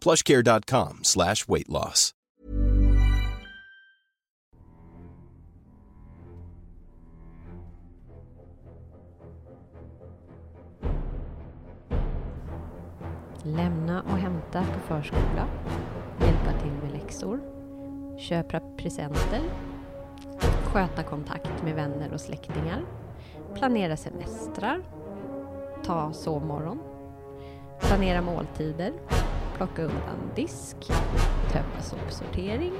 plushcare.com slash weight loss. Lämna och hämta på förskola. Hjälpa till med läxor. Köpa presenter. Sköta kontakt med vänner och släktingar. Planera semestrar. Ta sovmorgon. Planera måltider. Plocka undan disk. Tömma sopsortering.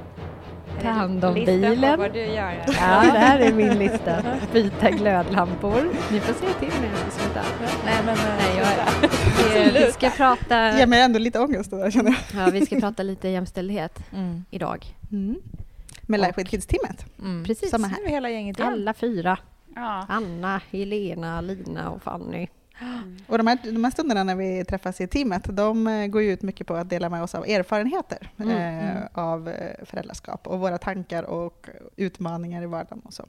Ta hand om Lista på bilen. vad du gör. Ja, det här är min lista. Byta glödlampor. Ni får säga till mig när jag slutar. Nej, men, Nej, jag, vi, vi ska prata... Ger mig ändå lite ångest där känner jag. Ja, vi ska prata lite jämställdhet Mm. idag. Mm. Med Life with Kids-teamet. Mm. Precis. Samma Nu här. är vi hela gänget igen. Alla fyra. Ja. Anna, Helena, Lina och Fanny. Och de här, de här stunderna när vi träffas i teamet, de eh, går ju ut mycket på att dela med oss av erfarenheter Mm, eh, mm. av eh, föräldraskap och våra tankar och utmaningar i vardagen och så.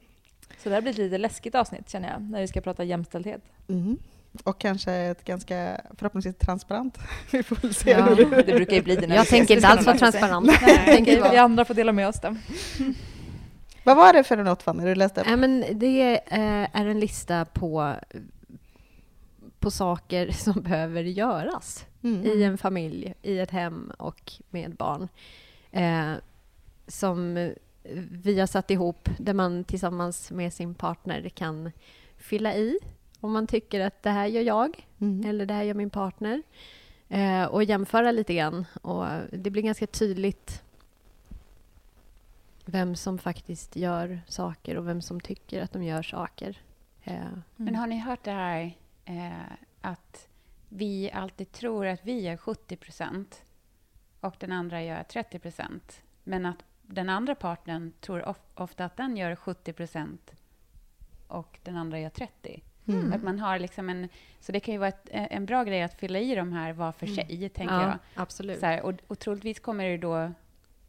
Så det här blir ett lite läskigt avsnitt känner jag, när vi ska prata jämställdhet. Mm. Och kanske ett ganska förhoppningsvis transparent. Vi får väl se Ja. hur det Det brukar ju bli det när Jag tänker inte alls vara transparent. Nej, vi andra får dela med oss då. Vad var det för något Fanny du läste? Nej, men det eh, är en lista på, på saker som behöver göras Mm. i en familj, i ett hem och med barn. Eh, som vi har satt ihop där man tillsammans med sin partner kan fylla i om man tycker att det här gör jag Mm. eller det här gör min partner. Eh, och jämföra lite grann. Och det blir ganska tydligt vem som faktiskt gör saker och vem som tycker att de gör saker. Eh, Men har ni hört det här eh, att vi alltid tror att vi gör 70 procent och den andra gör 30 procent. Men att den andra partnern tror of, ofta att den gör 70 procent och den andra gör 30. Mm. Att man har liksom en, så det kan ju vara ett, en bra grej att fylla i de här var för sig, tänker ja, jag. absolut. Så här, och, och troligtvis kommer det då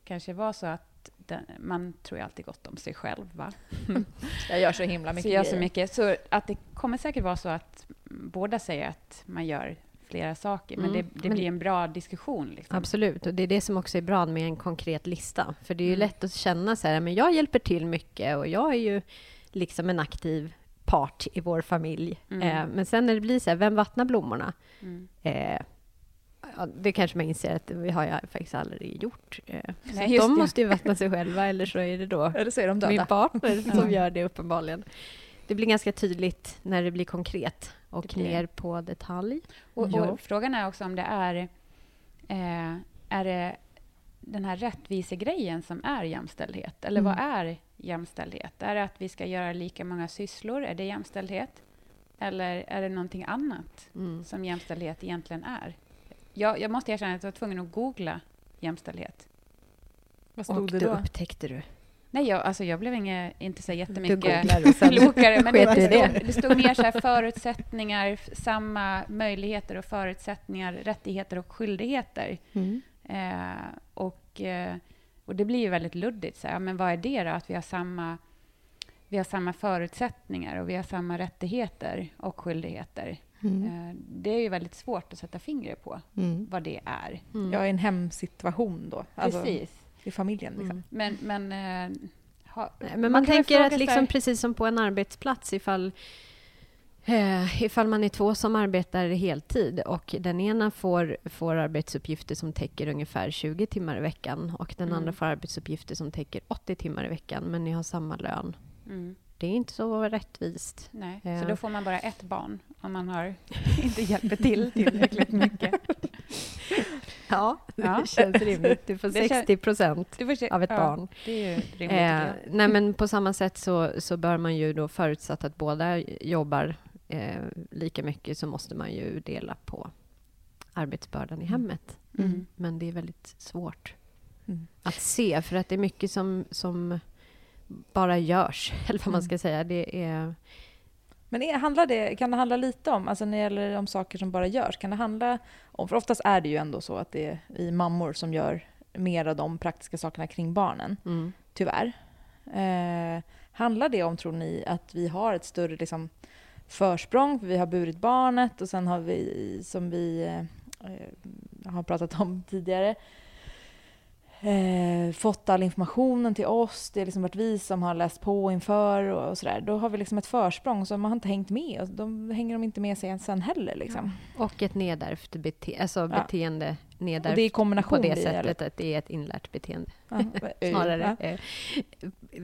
kanske vara så att den, man tror ju alltid gott om sig själv, va? Jag gör så himla så mycket gör så grejer. mycket. Så att det kommer säkert vara så att båda säger att man gör flera saker, men Mm, det, det men- blir en bra diskussion. Liksom. Absolut, och det är det som också är bra med en konkret lista. För det är ju Mm. lätt att känna så här, men jag hjälper till mycket och jag är ju liksom en aktiv part i vår familj. Mm. Eh, men sen när det blir så här, vem vattnar blommorna? Mm. Eh, ja, det kanske man inser att vi har jag faktiskt aldrig gjort. Eh, Nej, de det. måste ju vattna sig själva, eller så är det då Eller så är de döda. min partner som gör det uppenbarligen. Det blir ganska tydligt när det blir konkret och Det blir det. ner på detalj. Och, Ja. och frågan är också om det är, eh, är det den här rättvisegrejen som är jämställdhet? Eller vad Mm. är jämställdhet? Är det att vi ska göra lika många sysslor? Är det jämställdhet? Eller är det någonting annat Mm. som jämställdhet egentligen är? Jag, jag måste erkänna att jag var tvungen att googla jämställdhet. Vad Och stod det då då? upptäckte du. Nej, jag, alltså jag blev inge, inte så jättemycket klokare. Men det, det. stod, det stod mer så här förutsättningar, samma möjligheter och förutsättningar, rättigheter och skyldigheter. Mm. Eh, och, eh, och det blir ju väldigt luddigt. Så här, ja, men vad är det då? Att vi har samma vi har samma förutsättningar och vi har samma rättigheter och skyldigheter. Mm. Eh, det är ju väldigt svårt att sätta fingret på Mm. vad det är. Mm. Jag är i en hemsituation då. Alltså, Precis. I familjen liksom. Mm. Men, men, eh, ha, Nej, men man, väl tänker att liksom precis som på en arbetsplats ifall Eh, ifall man är två som arbetar heltid och den ena får, får arbetsuppgifter som täcker ungefär 20 timmar i veckan och den Mm. andra får arbetsuppgifter som täcker 80 timmar i veckan, men ni har samma lön. Mm. Det är inte så rättvist. Nej. Ja. Så då får man bara ett barn om man har inte hjälper till tillräckligt mycket. Ja, Ja. det känns rimligt. Du får Det kän- 60 procent av ett ja, barn. Det är ju rimligt. Eh, nej, men på samma sätt så, så bör man ju då förutsatt att båda jobbar eh, lika mycket så måste man ju dela på arbetsbördan i hemmet. Mm. Men det är väldigt svårt Mm. att se för att det är mycket som, som bara görs, eller vad man Mm. ska säga. Det är, Men är, handlar det, kan det handla lite om, alltså när det gäller de saker som bara görs, kan det handla för oftast är det ju ändå så att det är vi mammor som gör mer av de praktiska sakerna kring barnen, mm. tyvärr. Eh, handlar det om, tror ni, att vi har ett större liksom, försprång, för vi har burit barnet och sen har vi, som vi eh, har pratat om tidigare, eh, fått all informationen till oss. Det har liksom varit vi som har läst på inför och, och sådär. Då har vi liksom ett försprång, så man har inte hängt med. Och de hänger de inte med sig sen heller. Liksom. Och ett nedärvt bete alltså beteende, nedärvt det är kombination på det sättet att det är ett inlärt beteende. Ja, Snarare Ja. eh,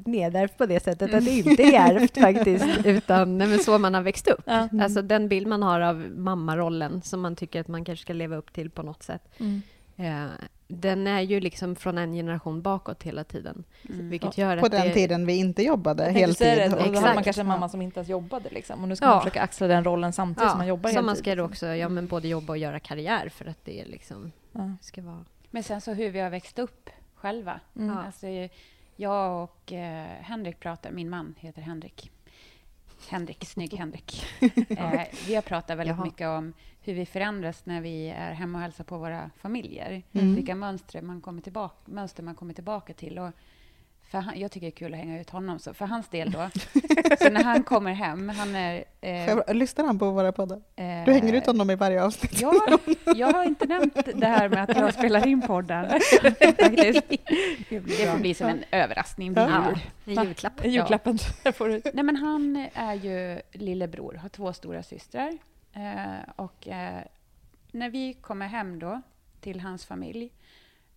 nedärvt på det sättet att det inte är ärvt faktiskt, utan nej, men så man har växt upp. Ja. Alltså den bild man har av mammarollen som man tycker att man kanske ska leva upp till på något sätt. Mm. Eh, den är ju liksom från en generation bakåt hela tiden. Mm. Vilket gör På att den det, tiden vi inte jobbade heltid. det, och då hade man kanske en mamma som inte ens jobbade. Liksom. Och nu ska Ja. man försöka axla den rollen samtidigt som man jobbar som man heltid, ska då liksom. också ja, men både jobba och göra karriär för att det liksom Ja. ska vara... Men sen så hur vi har växt upp själva. Mm. Ja. Alltså, jag och eh, Henrik pratar, min man heter Henrik. Henrik, snygg Henrik. Eh, vi har pratat väldigt Jaha. mycket om hur vi förändras när vi är hemma och hälsar på våra familjer. Mm. Vilka mönster man kommer tillbaka, mönster man kommer tillbaka till. Och för han, jag tycker det är kul att hänga ut honom. Så för hans del då, så när han kommer hem, han är... Eh, Lyssnar han på våra poddar? eh, Du hänger ut honom i varje avsnitt. Ja, jag har inte nämnt det här med att jag spelar in podden. Faktiskt. Det får bli som en överraskning Ja, jul. en julklapp. Julklappen. Där får du. Nej, men han är ju lillebror, har två stora systrar. Eh, och eh, när vi kommer hem då till hans familj,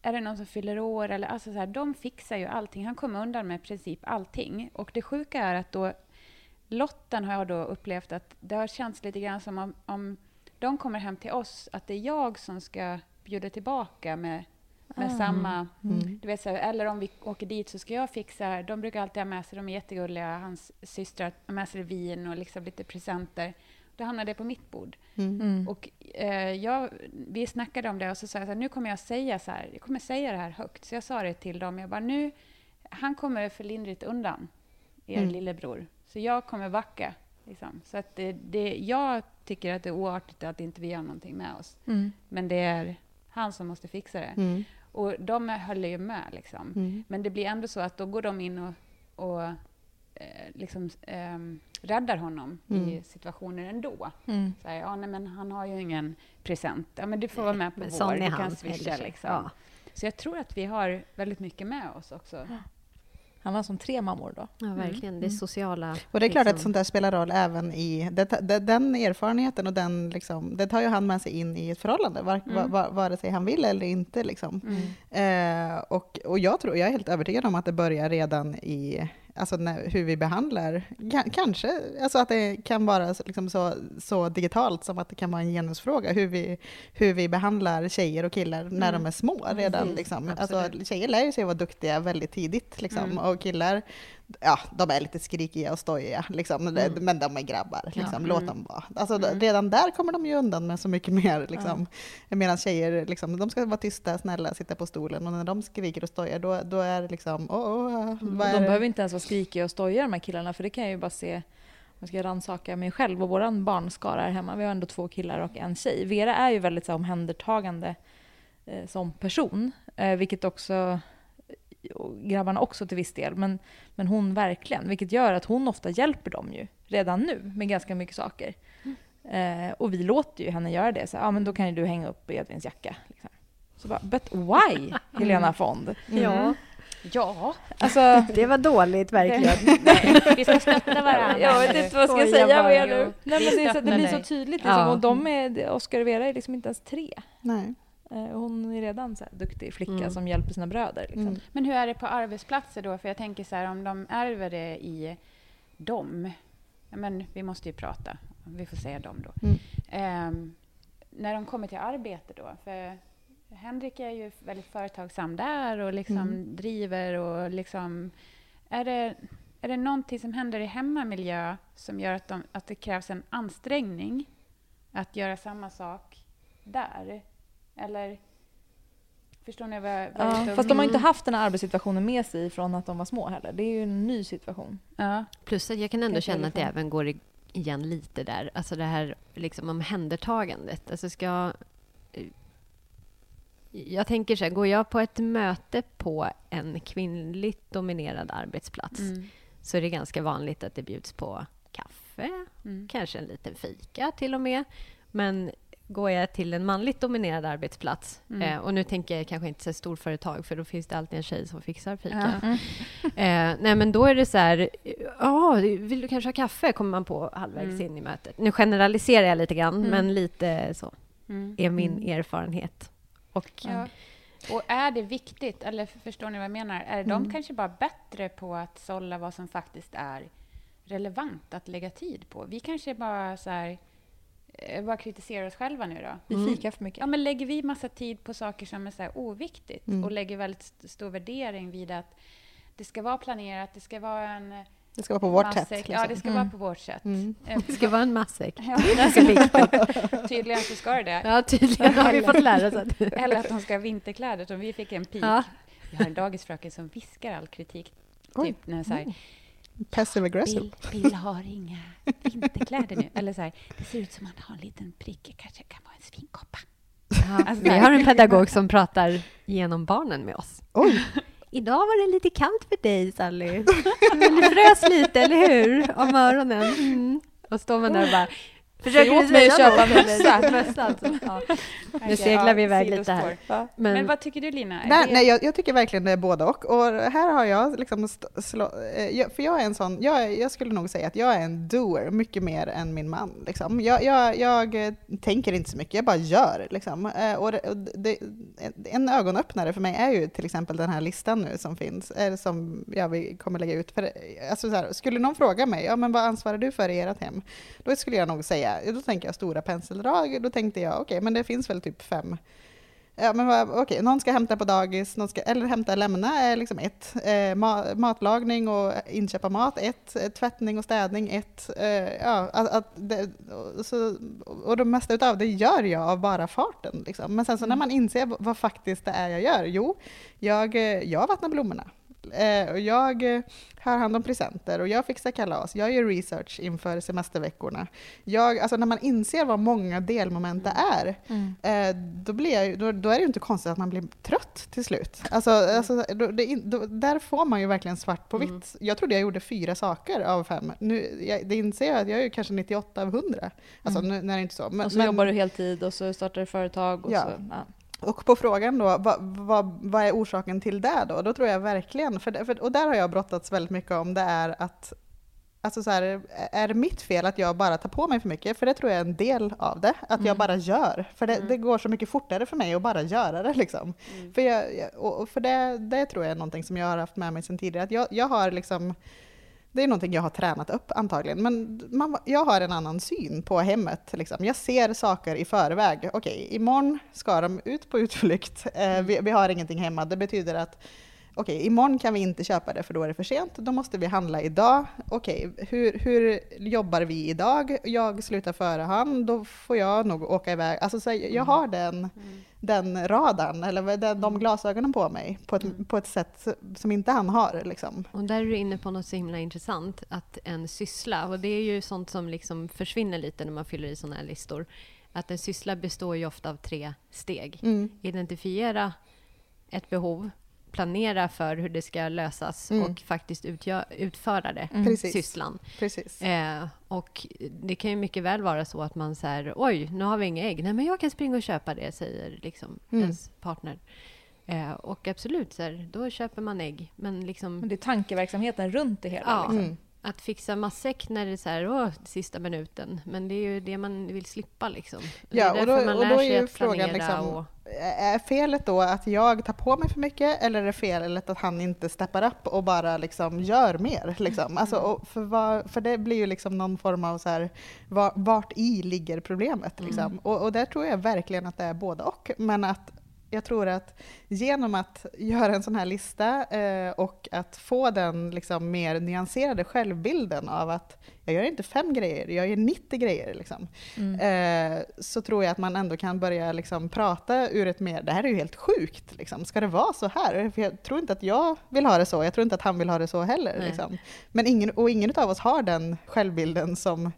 är det någon som fyller år eller alltså så här, de fixar ju allting. Han kommer undan med i princip allting. Och det sjuka är att då Lotten har jag då upplevt att det har känts lite grann som om, om de kommer hem till oss, att det är jag som ska bjuda tillbaka med, med Ah. samma Mm. du vet, så här, eller om vi åker dit så ska jag fixa, de brukar alltid ha med sig, de är jättegulliga, hans systrar har med sig vin och liksom lite presenter. Då hamnar det på mitt bord. Mm. Mm. Och eh, jag, vi snackade om det och så sa jag så här, nu kommer jag säga så här, jag kommer säga det här högt. Så jag sa det till dem, jag bara nu, han kommer för lindrigt undan, er Mm. lillebror. Så jag kommer backa. Liksom. Så att det, det, jag tycker att det är oartigt att inte vi gör någonting med oss. Mm. Men det är han som måste fixa det. Mm. Och de höll ju med. Liksom. Mm. Men det blir ändå så att då går de in och, och liksom, ehm, räddar honom i Mm. situationer ändå. Mm. Så här, ja, nej, men han har ju ingen present. Ja, men du får vara med på Men vår. sån är Du han. kan swisha. Liksom. Ja. Så jag tror att vi har väldigt mycket med oss också. Han var som tre mammor då. ja, verkligen. Det är Mm. sociala... Och det är klart att liksom- sånt där spelar roll även i... Det, det, den erfarenheten och den liksom, det tar ju han med sig in i ett förhållande, var, Mm. var, var, vare sig han vill eller inte. Liksom. Mm. Eh, och, och jag, tror, jag är helt övertygad om att det börjar redan i alltså när, hur vi behandlar, ka- kanske alltså att det kan vara så- liksom så, så digitalt som att det kan vara en genusfråga, hur vi, hur vi behandlar tjejer och killar när Mm. de är små redan. Liksom. Alltså, tjejer lär ju sig vara duktiga väldigt tidigt, liksom. Mm. och killar, ja, de är lite skrikiga och stojiga, liksom. Mm. men de är grabbar, liksom. Ja. låt Mm. dem vara. Alltså, Mm. Redan där kommer de ju undan med så mycket mer. Liksom. Medan tjejer, liksom, de ska vara tysta, snälla, sitta på stolen och när de skriker och stojar då, då är det liksom, åh, Mm. vad är De det? behöver inte ens vara skrikiga och stojiga de här killarna för det kan jag ju bara se jag ska rannsaka mig själv och våran barnskara här hemma. Vi har ändå två killar och en tjej. Vera är ju väldigt så här, omhändertagande eh, som person, eh, vilket också och grabbarna också till viss del, men, men hon verkligen. Vilket gör att hon ofta hjälper dem ju redan nu med ganska mycket saker. Eh, och vi låter ju henne göra det. Så, ja, men då kan ju du hänga upp Edvins jacka. Liksom. Så bara, but why, Helena Fond? Ja. Ja, Alltså, Det var dåligt verkligen. nej, vi ska stötta varandra. jag vet inte vad jag ska säga mer nu. Nej, men det, är så, det blir så tydligt liksom. Ja. Och de är, Oscar och Vera är liksom inte ens tre. Nej. Eh, Hon är redan så här duktig flicka Mm. som hjälper sina bröder. Liksom. Mm. Men hur är det på arbetsplatser då? För jag tänker så här, om de ärver det i dem. Ja, men vi måste ju prata. Vi får säga dem då. Mm. Ehm, när de kommer till arbete då? För Henrik är ju väldigt företagsam där och liksom Mm. driver och liksom... Är det, är det någonting som händer i hemmamiljö som gör att, de, att det krävs en ansträngning att göra samma sak där? Eller förstår ni vad, jag Ja, fast de har inte haft den här arbetssituationen med sig från att de var små heller. Det är ju en ny situation. Ja. Plus att jag kan ändå Kanske känna att det därifrån. även går igen lite där. Alltså det här liksom omhändertagandet. Alltså ska... Jag tänker så här, går jag på ett möte på en kvinnligt dominerad arbetsplats Mm. så är det ganska vanligt att det bjuds på kaffe, Mm. kanske en liten fika till och med. Men går jag till en manligt dominerad arbetsplats, Mm. eh, och nu tänker jag kanske inte så storföretag, för då finns det alltid en tjej som fixar fika. Ja. Eh, nej, men då är det så här, ja, vill du kanske ha kaffe? Kommer man på halvvägs Mm. in i mötet. Nu generaliserar jag lite grann, Mm. men lite så Mm. är min Mm. erfarenhet. Och Ja. Och är det viktigt, eller förstår ni vad jag menar? Är de Mm. kanske bara bättre på att sålla vad som faktiskt är relevant att lägga tid på? Vi kanske bara så här, eh, bara kritiserar oss själva nu då. Vi Mm. fikar för mycket. Ja, men lägger vi massa tid på saker som är så här oviktigt Mm. och lägger väldigt st- stor värdering vid att det ska vara planerat, det ska vara en Det ska vara på vårt sätt. Ja, det Liksom. ska Mm. vara på vårt sätt. Mm. Eh, det ska vara en matsäck. Ja, tydligen så ska det det. Ja, tydligen har vi fått lära oss. Eller att de ska ha vinterkläder, som vi fick en pik. Ja. Vi har en dagisfröken som viskar all kritik. Oj. Typ när så här, Passive aggressive. Bill, Bill har inga vinterkläder nu. Eller så här, det ser ut som att han har en liten prick, det kanske kan vara en svinkoppa. Alltså, vi har en pedagog som pratar genom barnen med oss. Oj, Idag var det lite kallt för dig, Sally. Men du frös lite, eller hur? Om öronen. Mm. Och står man där och bara... Försöker åt du mig att köpa mössa. alltså. ja. Nu seglar vi iväg lite här. Men, Men, vad tycker du, Lina? Nej, det- nej jag, jag tycker verkligen det är både och. Och här har jag liksom slå, eh, jag, för jag är en sån, jag, jag skulle nog säga att jag är en doer mycket mer än min man. Liksom. Jag, jag, jag eh, tänker inte så mycket, jag bara gör. Liksom. Eh, Och det, en ögonöppnare för mig är ju till exempel den här listan nu som finns, som jag kommer lägga ut. För, alltså så här, skulle någon fråga mig, ja, men vad ansvarar du för i ert hem? Då skulle jag nog säga, då tänker jag stora penseldrag, då tänkte jag okej, men det finns väl typ fem Ja, men okej, någon ska hämta på dagis, någon ska, eller hämta och lämna är liksom ett. Eh, ma, matlagning och inköp av mat, ett. Eh, tvättning och städning, ett. Eh, ja, att, att det, och så, och det mesta utav det gör jag av bara farten. Liksom. Men sen så när man inser vad- faktiskt det är jag gör, jo, jag, eh, jag vattnar blommorna. Eh, och jag eh, har hand om presenter och jag fixar kalas. Jag gör research inför semesterveckorna. Jag, alltså när man inser vad många delmoment det är, Mm. eh, då, blir jag, då, då är det ju inte konstigt att man blir trött till slut. Alltså, alltså, då, det, då, där får man ju verkligen svart på vitt. Mm. Jag trodde jag gjorde fyra saker av fem. Nu, jag, det inser jag att jag är ju kanske 98 av 100. Alltså, Mm. nu, när det är inte så. Men, och så men- jobbar du heltid och så startar du företag. Och Ja. så, ja. Och på frågan då, vad, vad, vad är orsaken till det då? Då tror jag verkligen, för, för, och där har jag brottats väldigt mycket om, det är att Alltså så här, är det mitt fel att jag bara tar på mig för mycket? För det tror jag är en del av det, att jag Mm. bara gör. För det, Mm. det går så mycket fortare för mig att bara göra det. Liksom. Mm. För, jag, jag- och för det, det tror jag är någonting som jag har haft med mig sedan tidigare. Att jag, jag har liksom, det är någonting jag har tränat upp antagligen, men man, jag har en annan syn på hemmet. Liksom. Jag ser saker i förväg. Okej, imorgon ska de ut på utflykt. Eh, vi, vi har ingenting hemma. Det betyder att okej, imorgon kan vi inte köpa det för då är det för sent. Då måste vi handla idag. Okej, hur, hur jobbar vi idag? Jag slutar före han, då får jag nog åka iväg. Alltså, så jag har den, Mm. den radarn, eller den, de glasögonen på mig på ett, på ett sätt som inte han har. Liksom. Och där är du inne på något så himla intressant, att en syssla, och det är ju sånt som liksom försvinner lite när man fyller i sådana här listor, att en syssla består ju ofta av tre steg. Mm. Identifiera ett behov, planera för hur det ska lösas Mm. och faktiskt utföra det, Mm. Precis. sysslan. Precis. Eh, och det kan ju mycket väl vara så att man säger oj, nu har vi inga ägg. Nej, men jag kan springa och köpa det, säger liksom Mm. ens partner. Eh, och absolut, så här, då köper man ägg. Men liksom... Men det är tankeverksamheten runt det hela. Ja. Liksom. Mm. Att fixa matsäck när det är så här, åh, sista minuten. Men det är ju det man vill slippa liksom. Ja, och då- man och då är ju frågan liksom- och... Är felet då att jag tar på mig för mycket eller är det felet att han inte steppar upp och bara liksom gör mer? Liksom? Alltså, och för, vad, för det blir ju liksom någon form av så här, var, vart i ligger problemet? Liksom. Och, och där tror jag verkligen att det är både och. Men att jag tror att genom att göra en sån här lista eh, och att få den liksom mer nyanserade självbilden av att jag gör inte fem grejer, jag gör 90 grejer. Liksom. Eh, så tror jag att man ändå kan börja liksom prata ur ett mer, det här är ju helt sjukt, liksom. ska det vara så här? För jag tror inte att jag vill ha det så, jag tror inte att han vill ha det så heller. Liksom. Men ingen, och ingen av oss har den självbilden som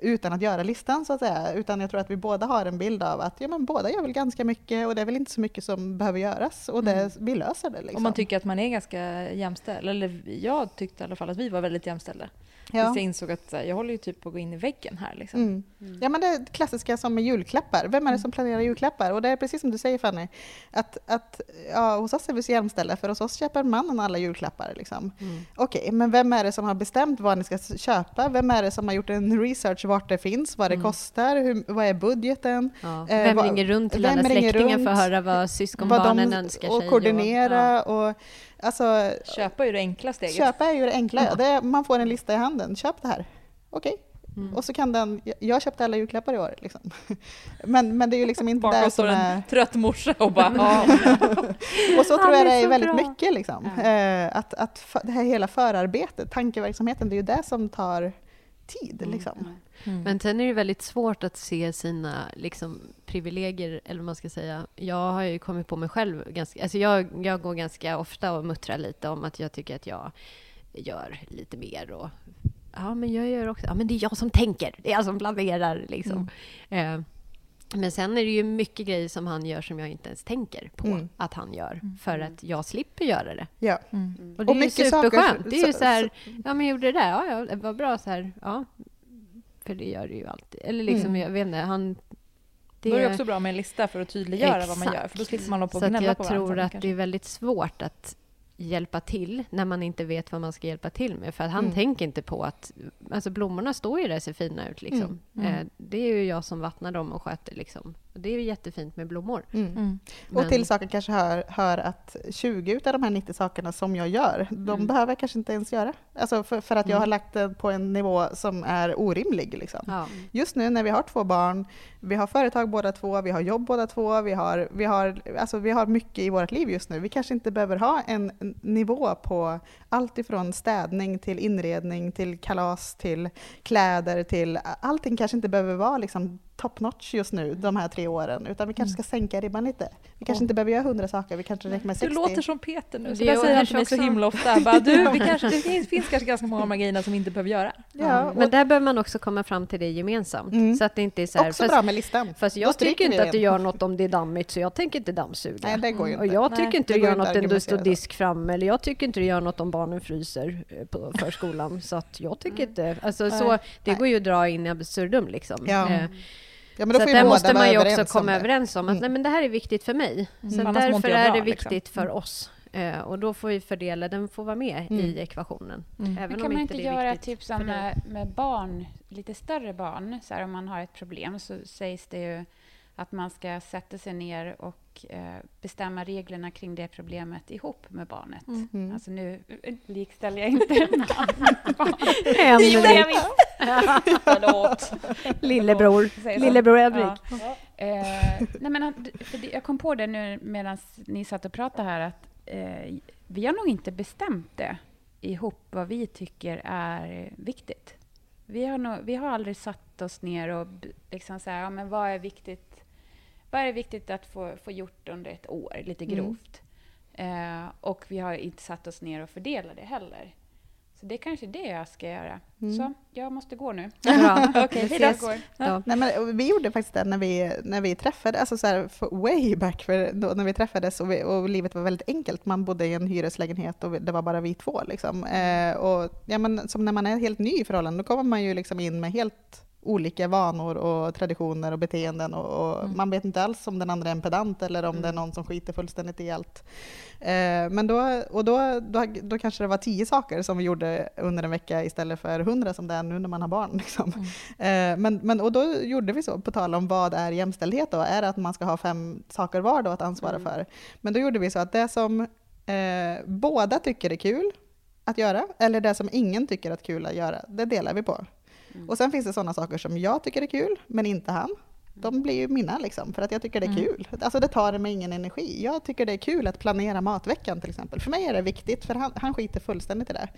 utan att göra listan så att säga. Utan jag tror att vi båda har en bild av att ja, men båda gör väl ganska mycket och det är väl inte så mycket som behöver göras och det, vi löser det. Liksom. Om man tycker att man är ganska jämställd. Eller jag tyckte i alla fall att vi var väldigt jämställda. Ja. Tills jag insåg att jag håller ju typ på att gå in i väggen här. Liksom. Mm. Ja men det klassiska som med julklappar. Vem är det som planerar julklappar? Och det är precis som du säger Fanny, att, att ja, hos oss är vi så jämställda för hos oss köper mannen alla julklappar. Liksom. Mm. Okej, men vem är det som har bestämt vad ni ska köpa? Vem är det som har gjort en research vart det finns, vad det Mm. kostar, hur, vad är budgeten? Ja. Eh, Vem vad- ringer runt till alla släktingar för att runt? höra vad Vad syskonbarnen de, önskar och sig? koordinera Och, och alltså, Köpa är ju det enkla steget. köpa är ju det enkla. Det är, man får en lista i handen, köp det här. Okej, ja. mm. och så kan den, jag- köpte alla julklappar i år. Liksom. Men, men det är ju liksom inte Bakom det som en är... trött morsa och bara ja. Och så tror jag det är väldigt bra. mycket. Liksom. Ja. Eh, att, att det här hela förarbetet, tankeverksamheten, det är ju det som tar tid. Mm. Liksom. Mm. Men sen är det väldigt svårt att se sina liksom, privilegier, eller vad man ska säga. Jag har ju kommit på mig själv ganska... Alltså jag, jag går ganska ofta och muttrar lite om att jag tycker att jag gör lite mer. Och, ja, men jag gör också... Ja, men det är jag som tänker. Det är jag som planerar, liksom. Eh, men sen är det ju mycket grejer som han gör som jag inte ens tänker på Mm. att han gör. För att jag slipper göra det. Ja. Mm. Och det Och är ju saker- superskönt. Det är ju så- så här, ja men gjorde det där, ja, ja det var bra så här, ja. För det gör det ju alltid. Eller liksom, Mm. jag vet inte, han... Det Då är det också bra med en lista för att tydliggöra vad man gör. Exakt. För då slipper man hålla på och Så att gnälla jag på tror varandra. att kanske. det är väldigt svårt att hjälpa till när man inte vet vad man ska hjälpa till med. För att han Mm. tänker inte på att... Alltså blommorna står ju där och ser fina ut. Liksom. Mm. Mm. Eh, det är ju jag som vattnar dem och sköter. Liksom. Och det är ju jättefint med blommor. Mm. Mm. Och Men- till saken kanske hör, hör att 20 av de här 90 sakerna som jag gör, de Mm. behöver jag kanske inte ens göra. Alltså för, för att jag Mm. har lagt det på en nivå som är orimlig. Liksom. Ja. Just nu när vi har två barn, vi har företag båda två, vi har jobb båda två, vi har, vi har, alltså vi har mycket i vårt liv just nu. Vi kanske inte behöver ha en en nivå på allt ifrån städning till inredning, till kalas, till kläder, till allting kanske inte behöver vara liksom top notch just nu de här tre åren, utan vi kanske ska sänka ribban lite. Vi kanske inte behöver göra hundra saker, vi kanske räcker med Du 60. låter som Peter nu. Så Det säger han till mig så himla ofta. Bara, du, vi kanske, det finns, finns kanske ganska många av de här grejerna som vi inte behöver göra. Ja, och Men där behöver man också komma fram till det gemensamt. Mm. Så att det inte är så här... också fast- bra med listan. Fast jag tycker inte att en. gör något om det är dammigt, så jag tänker inte dammsuga. Nej, det går ju Och inte. jag Nej, tycker inte det det går gör inte något om det står disk framme, eller jag tycker inte det gör något om barnen fryser eh, på förskolan. så att jag tycker inte... Alltså, så, Nej. det Nej. går ju att dra in i absurdum liksom. Ja. Ja, men då så där båda måste man ju också om komma det. överens om att Mm. nej, men det här är viktigt för mig. Så Mm. Därför är bra, det viktigt liksom. för Mm. oss. Eh, och då får vi fördela, den får vara med Mm. i ekvationen. Mm. Även Men om kan man inte det göra typ som med, med barn, lite större barn, så här, om man har ett problem så sägs det ju att man ska sätta sig ner och eh, bestämma reglerna kring det problemet ihop med barnet. Mm. Mm. Alltså nu eh, likställer jag inte. Henrik. Förlåt. Lillebror. Lillebror Henrik. Ja. Eh, nej men, jag kom på det nu medan ni satt och pratade här att eh, vi har nog inte bestämt det ihop vad vi tycker är viktigt. Vi har, nog, vi har aldrig satt oss ner och liksom så här, ja, men vad är viktigt vad är viktigt att få, få gjort under ett år, lite Mm. grovt. Eh, och vi har inte satt oss ner och fördelat det heller. Så det är kanske det jag ska göra. Mm. Så, jag måste gå nu. Bra. Okej, Vi ses. Ja. Nej, men vi gjorde faktiskt det när vi, när vi träffade, alltså så här, för way back för då, när vi träffades och, vi, och livet var väldigt enkelt. Man bodde i en hyreslägenhet och det var bara vi två. Liksom. Eh, och, ja, men, som när man är helt ny i förhållanden, då kommer man ju liksom in med helt olika vanor och traditioner och beteenden och, och Mm. man vet inte alls om den andra är en pedant eller om det är Mm. någon som skiter fullständigt i allt. Eh, men då, och då, då, då kanske det var tio saker som vi gjorde under en vecka istället för hundra som det är nu när man har barn. Liksom. Eh, men, men, och då gjorde vi så, på tal om vad är jämställdhet då? Är det att man ska ha fem saker var då att ansvara Mm. för? Men då gjorde vi så att det som eh, båda tycker är kul att göra, eller det som ingen tycker är kul att göra, det delar vi på. Mm. Och sen finns det sådana saker som jag tycker är kul, men inte han. De blir ju mina liksom, för att jag tycker det är Mm. kul. Alltså det tar mig ingen energi. Jag tycker det är kul att planera matveckan till exempel. För mig är det viktigt, för han, han skiter fullständigt i det.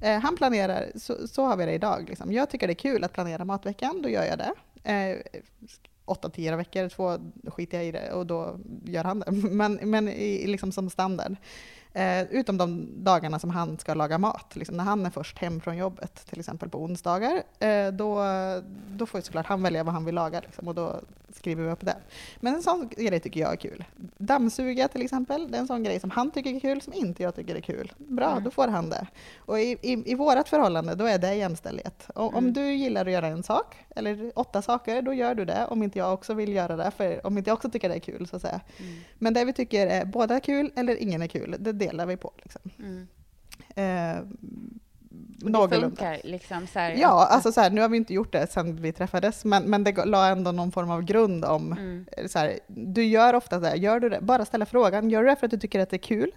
Eh, han planerar, så, så har vi det idag. Liksom. Jag tycker det är kul att planera matveckan, då gör jag det. Eh, åtta, tio veckor, två skiter jag i det och då gör han det. Men, men i, liksom som standard. Eh, utom de dagarna som han ska laga mat. Liksom när han är först hem från jobbet, till exempel på onsdagar, eh, då, då får ju såklart han välja vad han vill laga liksom, och då skriver vi upp det. Men en sån grej tycker jag är kul. Dammsuga till exempel, det är en sån grej som han tycker är kul, som inte jag tycker är kul. Bra, Mm. då får han det. Och i, i, i vårt förhållande, då är det jämställdhet. Och, Om Mm. du gillar att göra en sak, eller åtta saker, då gör du det. Om inte jag också vill göra det, för om inte jag också tycker det är kul, så att säga. Mm. Men det vi tycker är båda kul eller ingen är kul, det delar vi på. Liksom. Mm. Eh, Och det någorlunda. funkar liksom så här, Ja, att- alltså så här, nu har vi inte gjort det sedan vi träffades, men, men det la ändå någon form av grund om Mm. så här, du gör ofta så här, gör du det, bara ställa frågan, gör du det för att du tycker att det är kul?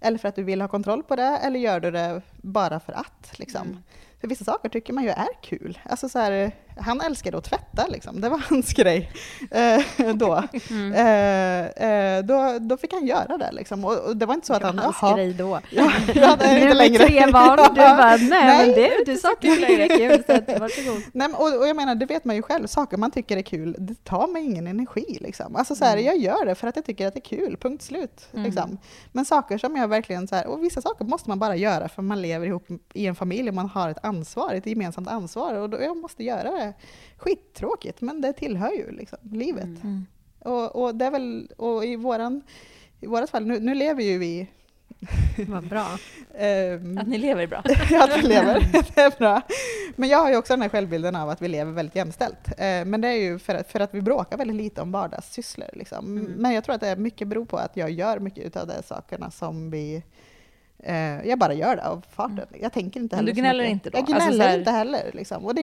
Eller för att du vill ha kontroll på det? Eller gör du det bara för att? Liksom? Mm. För vissa saker tycker man ju är kul. Alltså så här, han älskade att tvätta, liksom. det var hans grej eh, då. Mm. Eh, eh, då. Då fick han göra det. Liksom. Och, och det var inte så att han... hans jaha, grej då. Ja, ja, det är inte längre. tre barn, du bara, nej, Nej, men det, du sa kul och det är kul, så att, varsågod. Nej, och, och jag menar, det vet man ju själv, saker man tycker är kul, det tar mig ingen energi. Liksom. Alltså, så här, Mm. Jag gör det för att jag tycker att det är kul, punkt slut. Mm. Liksom. Men saker som jag verkligen, så här, och vissa saker måste man bara göra för man lever ihop i en familj och man har ett ansvar, ett gemensamt ansvar. Och då, jag måste göra det. Skittråkigt, men det tillhör ju liksom, livet. Mm. Mm. Och, och, det är väl, och i, våran, i vårat fall, nu, nu lever ju vi Vad bra. ehm, Att ni lever bra. att vi lever. Det är bra. Men jag har ju också den här självbilden av att vi lever väldigt jämställt. Eh, Men det är ju för att, för att vi bråkar väldigt lite om vardagssysslor. Liksom. Mm. Men jag tror att det är mycket beror på att jag gör mycket av de sakerna som vi... Eh, jag bara gör det av farten. Jag tänker inte Men heller du så gnäller inte då? Jag Alltså gnäller så här- inte heller. Liksom. Och det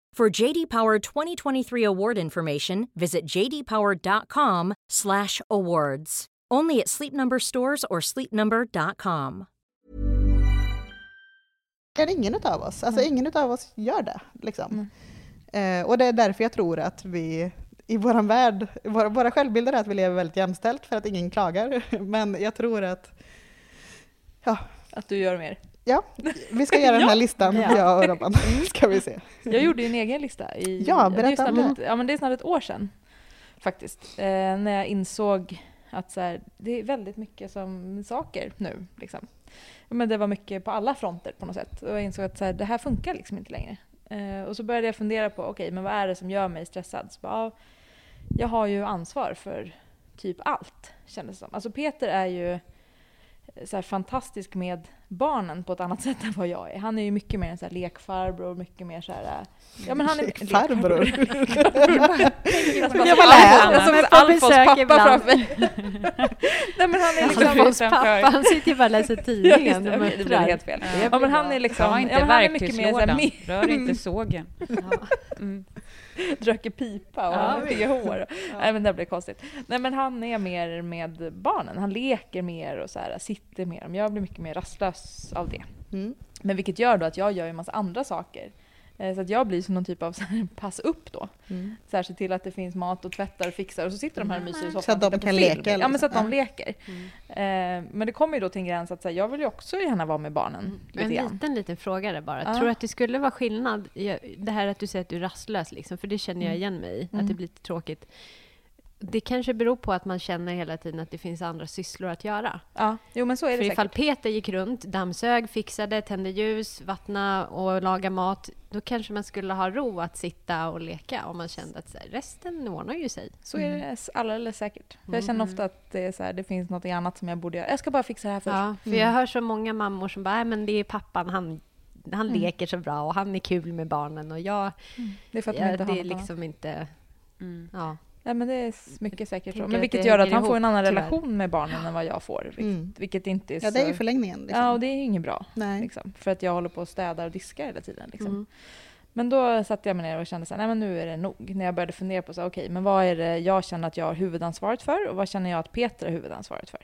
For JD Power 2023 award information, visit jdpower.com/awards. Only at Sleep Number stores or sleepnumber.com. är ingen av oss. Alltså Mm. ingen av oss gör det. Liksom. Eh, och det är därför jag tror att vi i vår värld, våra, våra självbilder är att vi lever väldigt jämställt för att ingen klagar. Men jag tror att ja, Att du gör mer. Ja vi ska göra den här listan, Ja. jag och Robban. Ska vi se. Jag gjorde ju en egen lista. I, Ja, det är berätta om ett, ja, men det är snart ett år sedan faktiskt. Eh, när jag insåg att så här, det är väldigt mycket som saker nu. Liksom. Men det var mycket på alla fronter på något sätt. Och jag insåg att så här, det här funkar liksom inte längre. Eh, och så började jag fundera på, okej, men vad är det som gör mig stressad? Så bara, ja, jag har ju ansvar för typ allt, kändes det som. Alltså Peter är ju så här fantastisk med barnen på ett annat sätt än vad jag är. Han är ju mycket mer en så här lekfarbror, mycket mer så här... Ja men han är... Lekfarbror? jag var lärare. Som Alfons pappa ibland. framför mig. Nej men han är liksom... Alfons pappa, han sitter ju bara och läser Ja, tidningen och det, muttrar. helt fel. Ja. Ja men han är liksom... Ta inte ja, men han är mycket mer så här, verktygslådan. mi- Rör inte sågen. Mm. Röker pipa och Ja, mycket hår. Nej men det blir konstigt. Nej men han är mer med barnen. Han leker mer och så här, sitter mer. Jag blir mycket mer rastlös av det. Mm. Men vilket gör då att jag gör en massa andra saker. Eh, Så att jag blir som någon typ av så här, pass upp då. Mm. Så här, se till att det finns mat och tvättar och fixar och så sitter de här och myser i soffan Så att de kan film. leka, Ja men så att liksom. de leker. Eh, Men det kommer ju då till en gräns att så här, jag vill ju också gärna vara med barnen lite En liten, liten fråga där bara. Ja. Tror du att det skulle vara skillnad, det här att du säger att du är rastlös, liksom, för det känner jag Mm. igen mig i, Mm. att det blir lite tråkigt. Det kanske beror på att man känner hela tiden att det finns andra sysslor att göra. Ja, jo men så är det För säkert. ifall Peter gick runt, dammsög, fixade, tände ljus, vattna och laga mat, då kanske man skulle ha ro att sitta och leka om man kände att så här, resten ordnar ju sig. Så är det alldeles säkert. För jag känner ofta att det, är så här, det finns något annat som jag borde göra. Jag ska bara fixa det här först. Ja, för jag hör så många mammor som bara, "Nej, men det är pappan, han, han Mm. leker så bra och han är kul med barnen och jag, Det är för att de inte har det är liksom inte... Mm. Ja. Ja, men det är mycket säkert så. Men vilket gör att han får en ihop, annan tyvärr. relation med barnen än vad jag får. Vilket, Mm. vilket inte är så... Ja, det är ju förlängningen. Liksom. Ja, och det är ju inget bra. Nej. Liksom, för att jag håller på och städar och diskar hela tiden. Liksom. Mm. Men då satte jag mig ner och kände så här, nej men nu är det nog. När jag började fundera på så okej, men vad är det jag känner att jag har huvudansvaret för och vad känner jag att Peter har huvudansvaret för?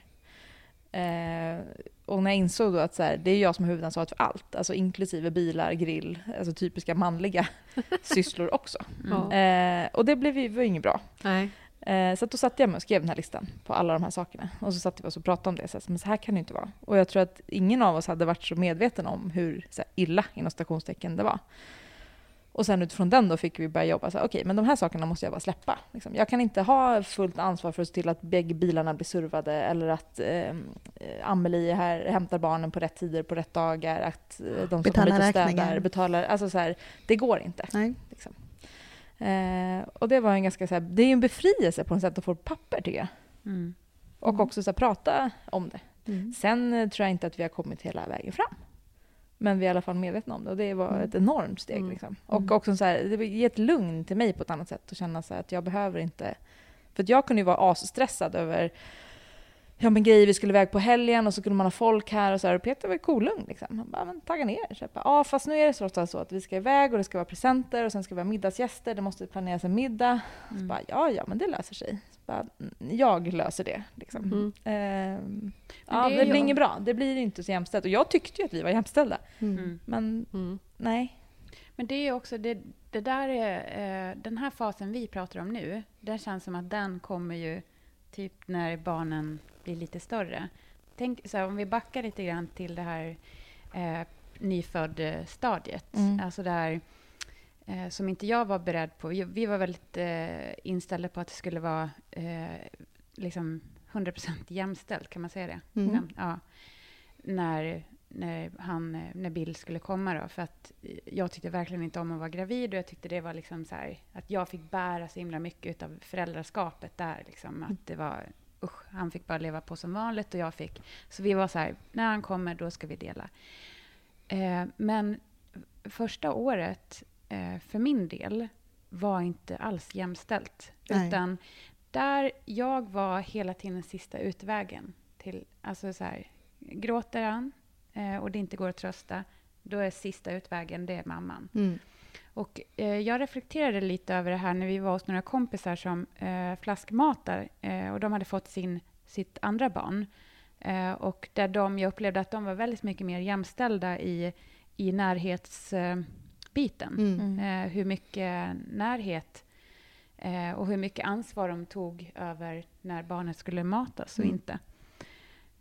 Eh, och när jag insåg då att så här, det är jag som har huvudansvaret för allt, alltså inklusive bilar, grill, alltså typiska manliga sysslor också. Ja. Eh, och det blev ju var ju inget bra. Nej. Eh, så då satte jag mig och skrev den här listan på alla de här sakerna. Och så satte vi oss och pratade om det. Så, här, men så här kan det inte vara. Och jag tror att ingen av oss hade varit så medveten om hur så här, illa inom stationstecken det var. Och sen utifrån den då fick vi börja jobba. Okej, men de här sakerna måste jag bara släppa. Liksom. Jag kan inte ha fullt ansvar för att se till att bägge bilarna blir servade eller att eh, Amelie här hämtar barnen på rätt tider på rätt dagar. Att eh, de som Betala kommer hit och städar betalar. Alltså så här, det går inte. Nej. Liksom. Eh, och det var en ganska så här, det är ju en befrielse på något sätt att få papper tycker jag. Mm. Och också så här, prata om det. Mm. Sen eh, tror jag inte att vi har kommit hela vägen fram. Men vi är i alla fall medvetna om det och det var Mm. ett enormt steg. Mm. Liksom. Och också så här, det ger ett lugn till mig på ett annat sätt att känna så att jag behöver inte... För jag kunde ju vara asstressad över ja, men grejer vi skulle iväg på helgen och så skulle man ha folk här och så här. Och Peter var ju kolugn liksom. Han bara, men tagga ner. Så ja, fast nu är det så ofta så att vi ska iväg och det ska vara presenter och sen ska vi ha middagsgäster. Det måste planeras en middag. Så Mm. bara, ja, ja, men det löser sig. Så bara, "Mm, jag löser det. Liksom. Mm. Ehm, ja, det det, blir inget bra. Det blir inte så jämställt. Och jag tyckte ju att vi var jämställda. Mm. Mm. Men Mm. nej. Men det är ju också det, det där är, eh, den här fasen vi pratar om nu, det känns som att den kommer ju typ när barnen blir lite större. Tänk så här, om vi backar lite grann till det här eh, nyfödd-stadiet. Mm. Alltså där eh, som inte jag var beredd på. Vi, var väldigt eh, inställda på att det skulle vara eh, liksom 100% jämställt, kan man säga det? Mm. Ja. När, när, han, eh, när Bill skulle komma då. För att eh, jag tyckte verkligen inte om att vara gravid och jag tyckte det var liksom så här, att jag fick bära så himla mycket av föräldraskapet där. Liksom, att det var, usch, han fick bara leva på som vanligt och jag fick... Så vi var så här, när han kommer då ska vi dela. Eh, men första året eh, för min del var inte alls jämställt. Nej. Utan där jag var hela tiden sista utvägen. Till, alltså så här, gråter han eh, och det inte går att trösta, då är sista utvägen det är mamman. Mm. Och eh, jag reflekterade lite över det här när vi var hos några kompisar som eh, flaskmatar eh, och de hade fått sin, sitt andra barn. Eh, och där de, jag upplevde att de var väldigt mycket mer jämställda i, i närhetsbiten. Eh, biten. Mm. eh, hur mycket närhet eh, och hur mycket ansvar de tog över när barnet skulle matas och Mm. inte.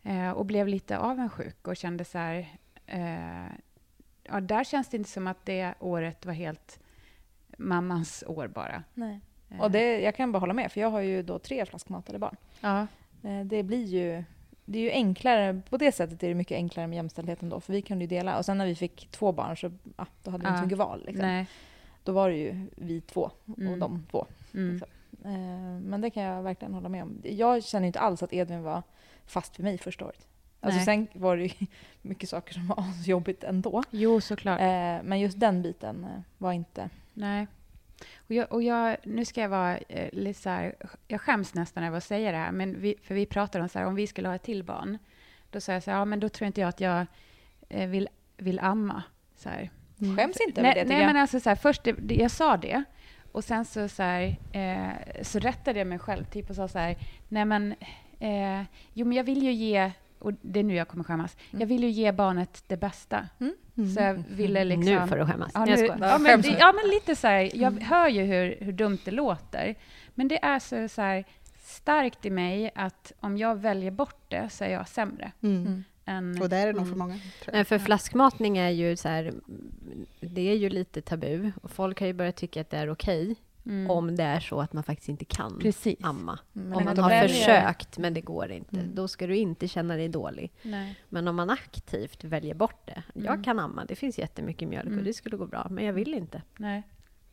Eh, och blev lite avundsjuk och kände så här... Ja, där känns det inte som att det året var helt mammans år bara. nej. Eh, Och det, jag kan bara hålla med, för jag har ju då tre flaskmatade barn. ja. Eh, Det blir ju det är ju enklare, på det sättet är det mycket enklare med jämställdheten då, för vi kunde ju dela. Och sen när vi fick två barn så ja, då hade vi inte Ja. mycket val. Liksom. Då var det ju vi två och Mm. de två. Mm. Liksom. Eh, men det kan jag verkligen hålla med om. Jag känner inte alls att Edvin var fast för mig första året. Alltså sen var det ju mycket saker som var jobbigt ändå. Jo, såklart. Eh, men just den biten eh, var inte... Nej. Och jag, och jag, nu ska jag vara eh, lite så här, jag skäms nästan över att säga det här, men vi, för vi pratade om så här, om vi skulle ha ett till barn, då sa jag så här, ja men då tror inte jag att jag eh, vill, vill amma. Så här. Skäms inte över det nej jag. men alltså så här, först, det, det, jag sa det, och sen så, så, här, eh, så rättade jag mig själv typ och sa så här, nej men, eh, jo men jag vill ju ge, och det är nu jag kommer skämmas, Mm. jag vill ju ge barnet det bästa. Så jag ville liksom... Nu får du skämmas. Ja, nu, ja, men, det, ja, men lite så här, jag hör ju hur, hur dumt det låter. Men det är så, så här, starkt i mig att om jag väljer bort det så är jag sämre. Mm. Än, Och det är det nog Mm. för många. För flaskmatning är ju så här, det är ju lite tabu. Och folk har ju börjat tycka att det är okej Mm. om det är så att man faktiskt inte kan Precis. amma. Men om man har försökt, men det går inte. Mm. Då ska du inte känna dig dålig. Nej. Men om man aktivt väljer bort det. Jag Mm. kan amma, det finns jättemycket mjölk Mm. och det skulle gå bra, men jag vill inte. Nej.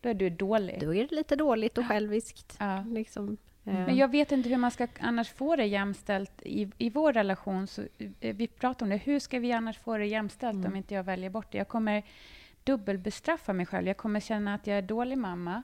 Då är du dålig. Då är det lite dåligt och själviskt. Ja. Liksom. Men Eh, jag vet inte hur man ska annars få det jämställt i, i vår relation. Så, eh, vi pratar om det. Hur ska vi annars få det jämställt Mm. om inte jag väljer bort det? Jag kommer dubbelbestraffa mig själv. Jag kommer känna att jag är dålig mamma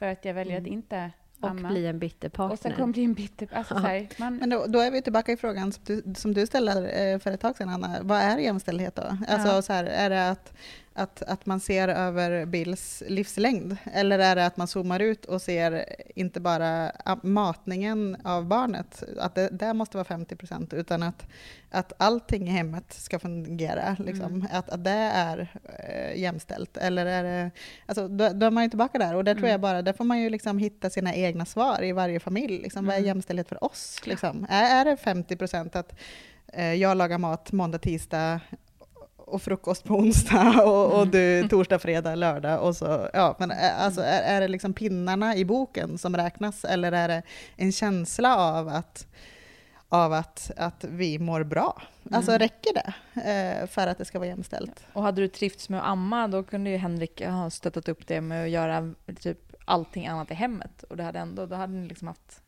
för att jag väljer att inte och amma. bli en bitter och sen partner. kommer bli en bitter... Alltså, så här, man, Men då, då är vi tillbaka i frågan som du, som du ställde eh, för ett tag sedan, Anna. Vad är jämställdhet då? Alltså, Ja. så här, är det att, att, att man ser över Bills livslängd? Eller är det att man zoomar ut och ser inte bara ah, matningen av barnet, att det, det måste vara 50 procent, utan att, att allting i hemmet ska fungera? Liksom. Mm. Att, att det är eh, jämställt? Eller är det... Alltså, då, då är man ju tillbaka där. Och där tror Mm. jag bara, där får man ju liksom hitta sina egna svar i varje familj. Liksom. Vad är Mm. jämställdhet för oss? Liksom? Är, är det 50 procent att eh, jag lagar mat måndag, tisdag och frukost på onsdag och, och du torsdag, fredag, lördag och så, ja, men alltså, är, är det liksom pinnarna i boken som räknas eller är det en känsla av att av att, att vi mår bra. Alltså Mm. räcker det eh, för att det ska vara jämställt? Och hade du trivts med att amma, då kunde ju Henrik ha stöttat upp det med att göra typ allting annat i hemmet. Och det hade ändå, då hade ni liksom haft...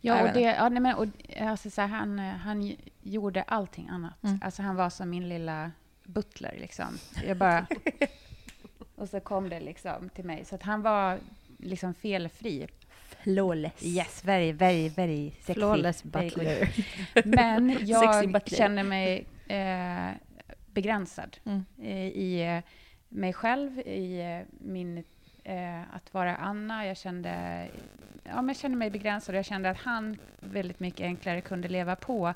Ja, och det, ja, nej, men, och, alltså, så här, han, eh, han gjorde allting annat. Mm. Alltså, han var som min lilla butler. Liksom. Jag bara... och så kom det liksom till mig. Så att han var liksom felfri. Flawless. Yes, very, very, very sexy. Flawless butler. Men jag butler. känner mig eh, begränsad Mm. eh, i eh, mig själv, i eh, min, eh, att vara Anna. Jag kände, ja, men jag kände mig begränsad och jag kände att han väldigt mycket enklare kunde leva på.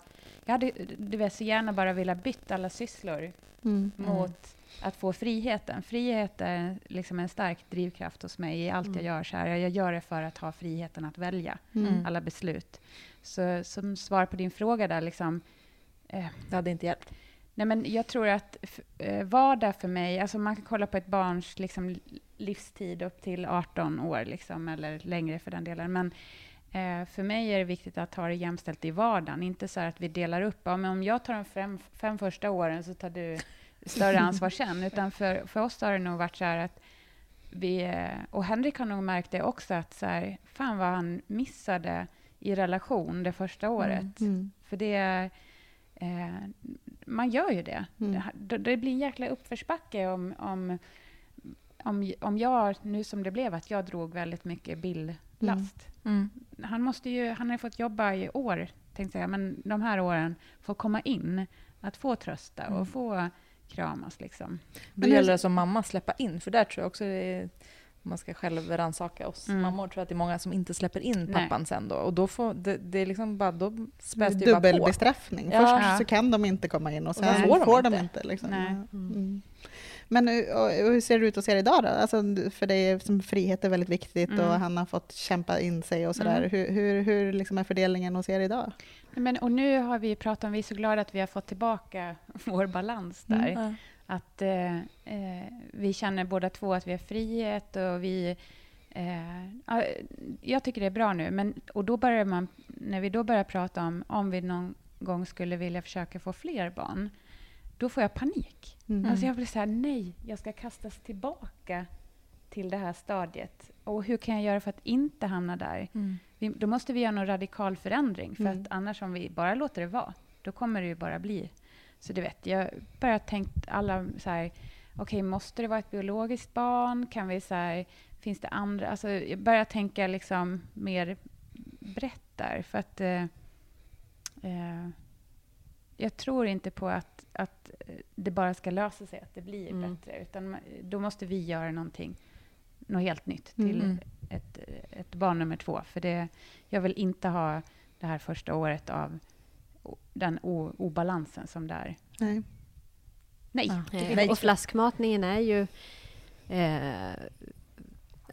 Jag hade du vet, så gärna bara velat byta alla sysslor Mm. mot att få friheten. Frihet är liksom en stark drivkraft hos mig i allt jag gör. Så här. Jag gör det för att ha friheten att välja Mm. alla beslut. Så som svar på din fråga där, liksom, eh, Det hade inte hjälpt. nej men jag tror att eh, vardag för mig, alltså man kan kolla på ett barns liksom, livstid upp till 18 år, liksom, eller längre för den delen. Men eh, för mig är det viktigt att ha det jämställt i vardagen, inte så här att vi delar upp. Ja, men om jag tar de fem, fem första åren så tar du större ansvar sen. Utan för, för oss har det nog varit så här att vi, eh, och Henrik har nog märkt det också, att så här, fan vad han missade i relation det första året. Mm. För det... Eh, man gör ju det. Mm. Det, det blir en jäkla uppförsbacke om, om, om, om jag, nu som det blev, att jag drog väldigt mycket bildlast. Mm. Han, måste ju, han har ju fått jobba i år, tänkte jag, men de här åren, få komma in, att få trösta Mm. och få kramas. Liksom. Då gäller det som mamma att släppa in, för där tror jag också det är, man ska själv rannsaka oss Mm. mammor. tror jag att det är många som inte släpper in Nej. pappan sen då. Och då får det, det är liksom bara, då späs det ju bara på. Dubbelbestraffning. Ja. Först Ja. så kan de inte komma in och Och sen sen får får de, de inte. inte. liksom. Mm. Men eh, hur ser det ut hos er idag då? Alltså, för dig som frihet är väldigt viktigt Mm. och han har fått kämpa in sig och sådär. Mm. Hur, hur, hur liksom är fördelningen hos er idag? Men, och nu har vi pratat om, vi är så glada att vi har fått tillbaka vår balans där. Ja. Att eh, eh, vi känner båda två att vi har frihet och vi... Eh, ja, jag tycker det är bra nu. Men, och då börjar man, när vi då börjar prata om om vi någon gång skulle vilja försöka få fler barn, då får jag panik. Mm. Alltså jag blir så här, nej, jag ska kastas tillbaka till det här stadiet. Och hur kan jag göra för att inte hamna där? Mm. Vi, då måste vi göra någon radikal förändring, för Mm. att annars om vi bara låter det vara, då kommer det ju bara bli... Så du vet, jag bara tänkt alla så här, okej, måste det vara ett biologiskt barn? Kan vi så här, finns det andra? Alltså, jag börjar tänka liksom mer brett där, för att eh, eh, jag tror inte på att, att det bara ska lösa sig, att det blir Mm. bättre, utan då måste vi göra någonting, något helt nytt till Mm. ett, ett barn nummer två. För det, jag vill inte ha det här första året av den o, obalansen som det är. Nej. Nej. Eh, jag Och flaskmatningen är ju... Eh,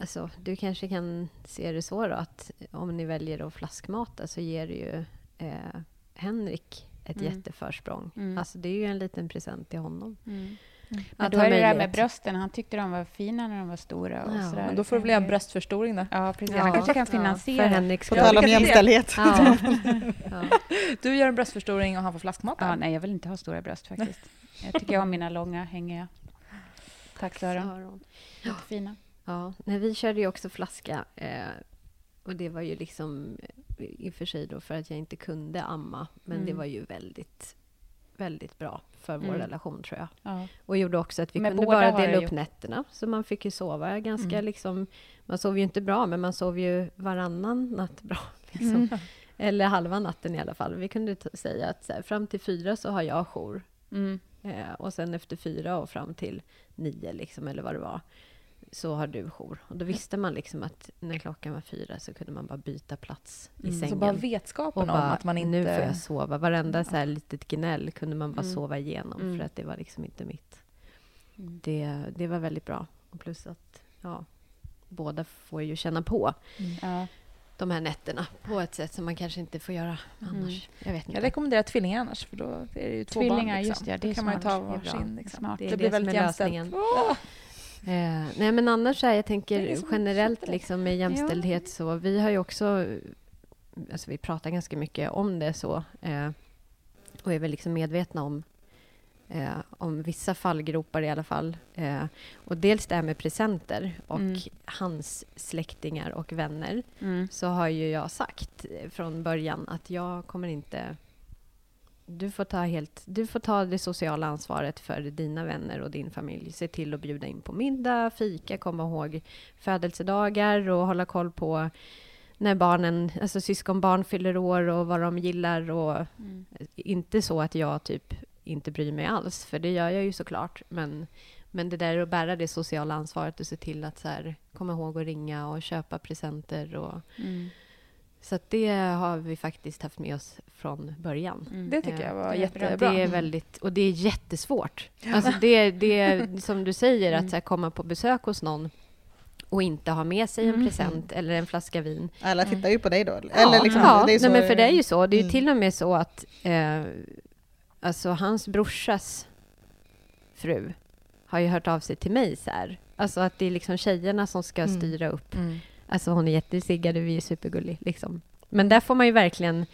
alltså, du kanske kan se det så då, att om ni väljer att flaskmata så ger det ju eh, Henrik ett Mm. jätteförsprång. Mm. Alltså, det är ju en liten present till honom. Mm. Men då ha är det det här med brösten. Han tyckte de var fina när de var stora. Och Ja, sådär. Men då får det bli en bröstförstoring då. Ja, precis. Ja, Han kanske kan ja, finansiera. för Henriks På tal om jämställdhet. Ja. ja. Du gör en bröstförstoring och han får flaskmata. Ja, nej, jag vill inte ha stora bröst faktiskt. Jag tycker om mina långa, hängiga. Tack Sören. Sören. Jättefina. Ja, nej, vi körde ju också flaska. Eh, och det var ju liksom i och för sig då för att jag inte kunde amma. Men det Mm. var ju väldigt, väldigt bra för vår Mm. relation tror jag. Ja. Och gjorde också att vi Men kunde bara dela det upp gjort. nätterna. Så man fick ju sova ganska Mm. liksom... Man sov ju inte bra, men man sov ju varannan natt bra. Liksom. Mm. Eller halva natten i alla fall. Vi kunde säga att här, fram till fyra så har jag jour. Mm. Eh, och sen efter fyra och fram till nio, liksom, eller vad det var, så har du jour. Och då visste man liksom att när klockan var fyra så kunde man bara byta plats i Mm. sängen. Så bara vetskapen och om bara, att man inte... nu får jag sova. Varenda så här litet gnäll kunde man bara Mm. sova igenom, Mm. för att det var liksom inte mitt. Mm. Det, det var väldigt bra. Och plus att, ja, båda får ju känna på Ja. de här nätterna på ett sätt som man kanske inte får göra Mm. annars. Jag vet inte. Jag rekommenderar tvillingar annars, för då är det ju två Tvillingar, barn. Liksom. just det, det då kan man ju ta smart. Är bra. varsin. Liksom. Det är Det, det blir väldigt jämställt. Eh, nej, men annars så här, jag tänker generellt liksom med jämställdhet så vi har ju också, alltså vi pratar ganska mycket om det så eh, och är väl liksom medvetna om eh, om vissa fallgropar i alla fall. Eh, och dels det här med presenter och Mm. hans släktingar och vänner Mm. så har ju jag sagt från början att jag kommer inte... Du får, ta helt, du får ta det sociala ansvaret för dina vänner och din familj. Se till att bjuda in på middag, fika, komma ihåg födelsedagar och hålla koll på när barnen, alltså syskonbarn fyller år och vad de gillar. Och Mm. inte så att jag typ inte bryr mig alls, för det gör jag ju såklart. Men, men det där att bära det sociala ansvaret och se till att så här, komma ihåg att ringa och köpa presenter och Mm. Så att det har vi faktiskt haft med oss från början. Mm. Det tycker Ja, jag var det jättebra. Det är väldigt, och det är jättesvårt. Alltså det, det är som du säger, Mm. att så här, komma på besök hos någon och inte ha med sig en Mm. present eller en flaska vin. Alla tittar ju på dig då. ja, Eller liksom, ja det är så, nej, men för det är ju så. Det är ju Mm. till och med så att eh, alltså hans brorsas fru har ju hört av sig till mig så här. Alltså att det är liksom tjejerna som ska Mm. styra upp Mm. Alltså hon är jättesiggad och vi är supergullig. Liksom. Men där får man ju verkligen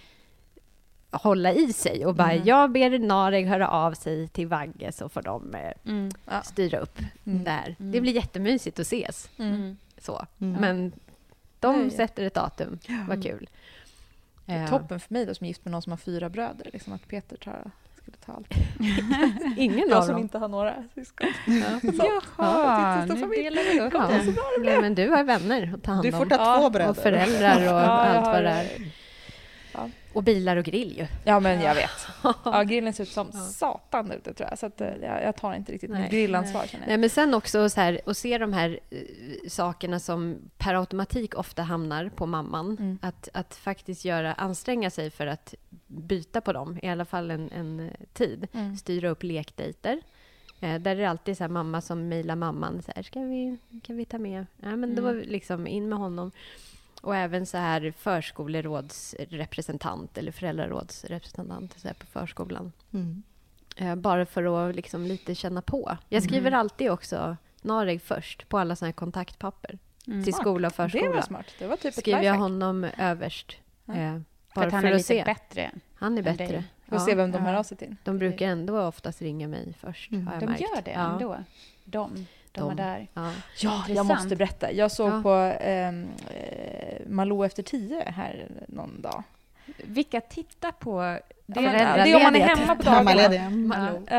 hålla i sig och bara, Mm. jag ber Nareg höra av sig till Vagge så får de eh, Mm. Ja. styra upp Mm. där. Mm. Det blir jättemysigt att ses. Mm. Så. Mm. Men de Nej. sätter ett datum. Vad Mm. kul. Det är Eh, toppen för mig då som är gift med någon som har fyra bröder. Liksom att Peter tar, allt. Ingen Jag av som dem. inte har några syskon. Ja. Så, Jaha, ja, nu delar vi upp Ja. Nej, men du har vänner att ta hand Du om. får ta Ja, två och bröder. och föräldrar och allt vad det är. Och bilar och grill ju. Ja, men jag vet. Ja, grillen ser ut som Ja. satan ute tror jag. Så att, eh, jag, jag tar inte riktigt Nej. mitt grillansvar Nej, jag. men sen också så här, att se de här eh, sakerna som per automatik ofta hamnar på mamman. Mm. Att, att faktiskt göra, anstränga sig för att byta på dem, i alla fall en, en eh, tid. Mm. Styra upp lekdejter. Eh, där är det alltid så här, mamma som mejlar mamman. Så här, Ska vi, kan vi ta med? Ja, men då Mm. liksom in med honom. Och även så här förskolerådsrepresentant eller föräldrarådsrepresentant så här på förskolan. Mm. Eh, bara för att liksom lite känna på. Jag skriver Mm. alltid också Nareg först på alla såna här kontaktpapper Mm. till skola och Det var förskola. smart. Det var typ Skriver jag honom överst. Ja. Eh, För bara att han för är att lite se. bättre. Han är bättre. Får Ja. se vem de hör av sig till. De brukar ändå oftast ringa mig först, Mm. har jag De märkt. gör det ja. ändå. De, de, De. är där. Ja. Ja, jag måste berätta. Jag såg Ja. på ehm, eh, Malou efter tio här någon dag. Vilka tittar på Det? Föräldrar- det är om man är hemma på dagarna.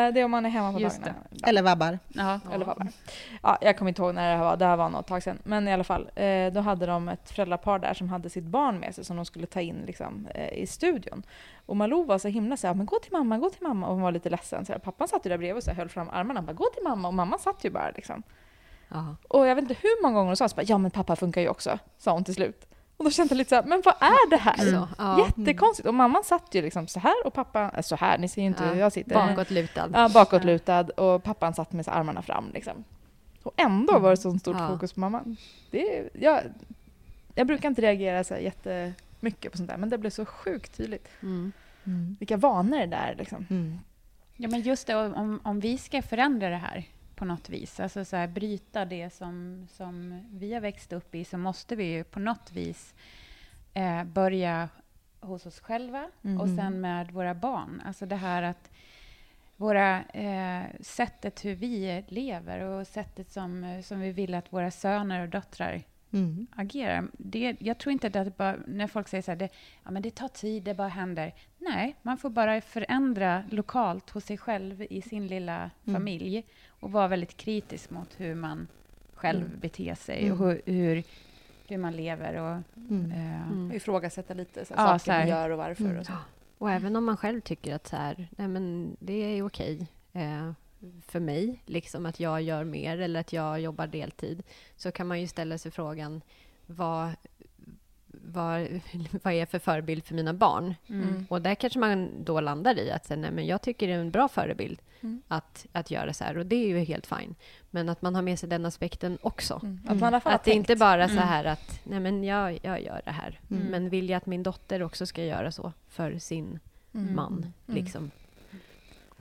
Eh, Det är om man är hemma på Just dagarna. Eller vabbar. Ja. Eller det? Ja, jag kommer inte ihåg när det här var. Det här var något tag sedan. Men i alla fall, eh, då hade de ett föräldrapar där som hade sitt barn med sig som de skulle ta in liksom, eh, i studion. Och Malou var så himla så här, men gå till mamma, gå till mamma. Och hon var lite ledsen. Så här, pappan satt ju där bredvid och så här, höll fram armarna. Han bara, gå till mamma. Och mamma satt ju bara liksom. Ja. Och jag vet inte hur många gånger hon sa så bara, ja men pappa funkar ju också. Sa hon till slut. Och då kände jag lite så här, men vad är det här? Ja. Jättekonstigt. Och mamman satt ju liksom så här och pappa, äh, så här, ni ser ju inte Ja, hur jag sitter. Bakåtlutad. Ja, bakåtlutad och pappan satt med armarna fram. Liksom. Och ändå var det så stort Ja. fokus på mamman. Det är, jag, jag brukar inte reagera så här jättemycket på sånt där, men det blev så sjukt tydligt. Mm. Vilka vanor det är. Liksom. Mm. Ja, men just det, om, om vi ska förändra det här på något vis, alltså så här, bryta det som, som vi har växt upp i, så måste vi ju på något vis eh, börja hos oss själva och Mhm. sen med våra barn. Alltså det här att våra, eh, sättet hur vi lever och sättet som, som vi vill att våra söner och döttrar Mm. agerar. Det, jag tror inte att det bara, när folk säger så här, det, ja, men det tar tid, det bara händer. Nej, man får bara förändra lokalt hos sig själv i sin lilla Mm. familj och vara väldigt kritisk mot hur man själv Mm. beter sig Mm. och hur, hur, hur man lever. Och, Mm. eh, Mm. Ifrågasätta lite så Ja, här, så saker här. man gör och varför. Mm. Och så. Och även om man själv tycker att så här, nej men det är okej eh, för mig, liksom att jag gör mer eller att jag jobbar deltid, så kan man ju ställa sig frågan vad, vad, vad är jag för förebild för mina barn? mm. Och där kanske man då landar i att säga, nej, men jag tycker det är en bra förebild Mm. att, att göra så här. Och det är ju helt fine. Men att man har med sig den aspekten också. Mm. Att Att det inte bara så Mm. här att, nej men jag, jag gör det här. Mm. Men vill jag att min dotter också ska göra så för sin Mm. man, Mm. liksom.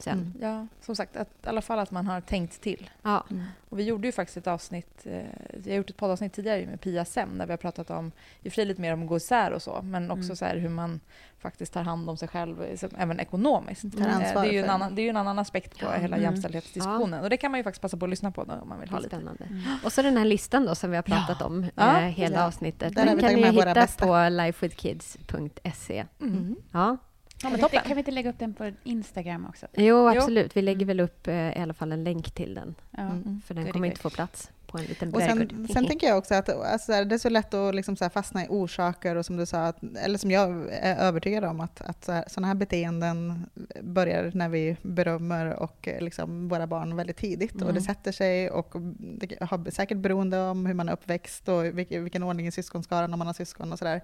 Sen. Mm. Ja, som sagt, att, i alla fall att man har tänkt till. Ja. Och vi gjorde ju faktiskt ett avsnitt, eh, jag har gjort ett poddavsnitt tidigare med Pia Sem där vi har pratat om, i och lite mer om att gå isär och så, men också Mm. så här hur man faktiskt tar hand om sig själv, även ekonomiskt. Tar Eh, det, är ju en annan, det är ju en annan aspekt på Ja. hela Mm. jämställdhetsdiskussionen. Och det kan man ju faktiskt passa på att lyssna på då, om man vill ha lite. spännande. Mm. Och så den här listan då som vi har pratat om Ja. eh, hela Ja. avsnittet. Den vi kan ni hitta på lifewithkids.se. Mm. Ja. Ja, Kan, men vi inte, toppen. kan vi inte lägga upp den på Instagram också? Jo, absolut. Vi lägger väl upp eh, i alla fall en länk till den. Ja. Mm. För den kommer inte få plats på en liten Och sen, sen tänker jag också att alltså, det är så lätt att liksom så fastna i orsaker och som du sa, att, eller som jag är övertygad om, att, att så här, sådana här beteenden börjar när vi berömmer och eh, liksom våra barn väldigt tidigt. Och det Mm. sätter sig och det har säkert beroende om hur man är uppväxt och vilken, vilken ordning i syskonskaran om man har syskon och sådär.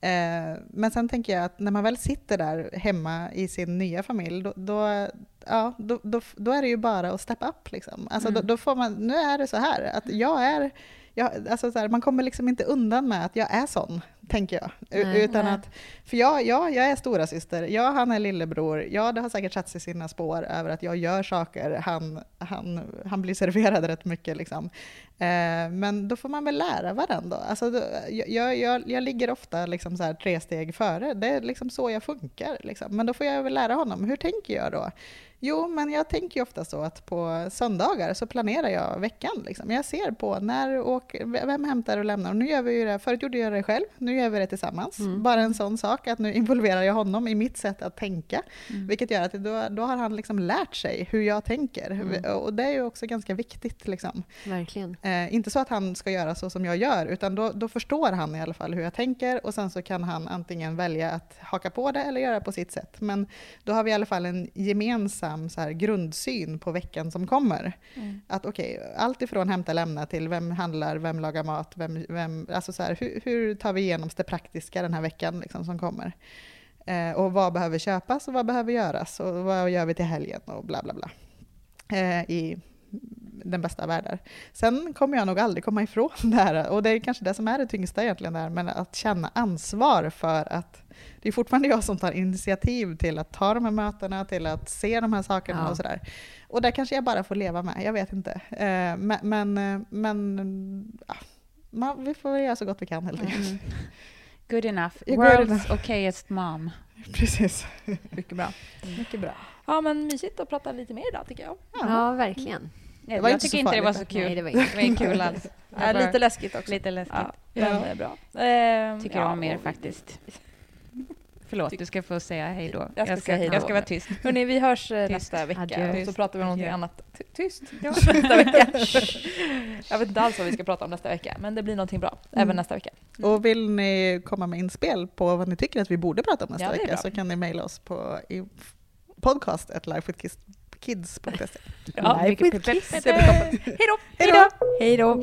Eh, men sen tänker jag att när man väl sitter där hemma i sin nya familj, då, då ja, då, då, då är det ju bara att step up. Liksom. Alltså, Mm. då, då får man, nu är det så här, att jag är... Jag, alltså så här, man kommer liksom inte undan med att jag är sån, tänker jag. Nej. Utan Nej. att, för jag, jag, jag är stora syster, ja han är lillebror, ja det har säkert satt sig sina spår över att jag gör saker, han, han, han blir serverad rätt mycket. Liksom. Eh, men då får man väl lära varandra. Alltså, då, jag, jag, jag ligger ofta liksom så här tre steg före, det är liksom så jag funkar. Liksom. Men då får jag väl lära honom, hur tänker jag då? Jo, men jag tänker ju ofta så att på söndagar så planerar jag veckan. Liksom. Jag ser på när åker, vem hämtar och lämnar. Och nu gör vi ju det, förut gjorde jag det själv, nu gör vi det tillsammans. Mm. Bara en sån sak, att nu involverar jag honom i mitt sätt att tänka. Mm. Vilket gör att då, då har han liksom lärt sig hur jag tänker. Mm. Och det är ju också ganska viktigt. Liksom. Verkligen. Eh, inte så att han ska göra så som jag gör, utan då, då förstår han i alla fall hur jag tänker och sen så kan han antingen välja att haka på det eller göra på sitt sätt. Men då har vi i alla fall en gemensam så här, grundsyn på veckan som kommer. Mm. Att okej, allt ifrån hämta lämna till vem handlar, vem lagar mat, vem, vem, alltså så här, hur, hur tar vi igenom det praktiska den här veckan liksom, som kommer? Eh, och vad behöver köpas och vad behöver göras och vad gör vi till helgen och bla bla bla. Eh, I den bästa av världar. Sen kommer jag nog aldrig komma ifrån det här, och det är kanske det som är det tyngsta egentligen där, men att känna ansvar för att det är fortfarande jag som tar initiativ till att ta de här mötena, till att se de här sakerna Ja. och sådär. Och där kanske jag bara får leva med, jag vet inte. Eh, men men, eh, men ja, man, vi får göra så gott vi kan helt enkelt. Mm. Good enough. Ja, good World's enough. okayest mom. Precis. Mycket bra. Mycket bra. Ja, men mysigt att prata lite mer idag tycker jag. Ja, verkligen. Nej, var jag inte tycker inte det var så kul. Nej, det var det inte var inte kul alls. Ja, bara- lite läskigt också. Lite läskigt. Ja, Ja. men det är bra. Ehm, Tycker ja, om er och- faktiskt. Förlåt, du ska få säga hej då. Jag ska säga hej då. Jag ska vara tyst. Hörni, vi hörs eh, Tyst. nästa vecka Adjö. och så pratar vi om någonting Adjö. annat. Ty- Tyst! Ja. nästa vecka. jag vet inte alls vad vi ska prata om nästa vecka, men det blir någonting bra även Mm. nästa vecka. Och vill ni komma med inspel på vad ni tycker att vi borde prata om nästa Ja, vecka så kan ni mejla oss på podcast at lifewithkids.se. Ja, Life with då! Hej då! Hej då!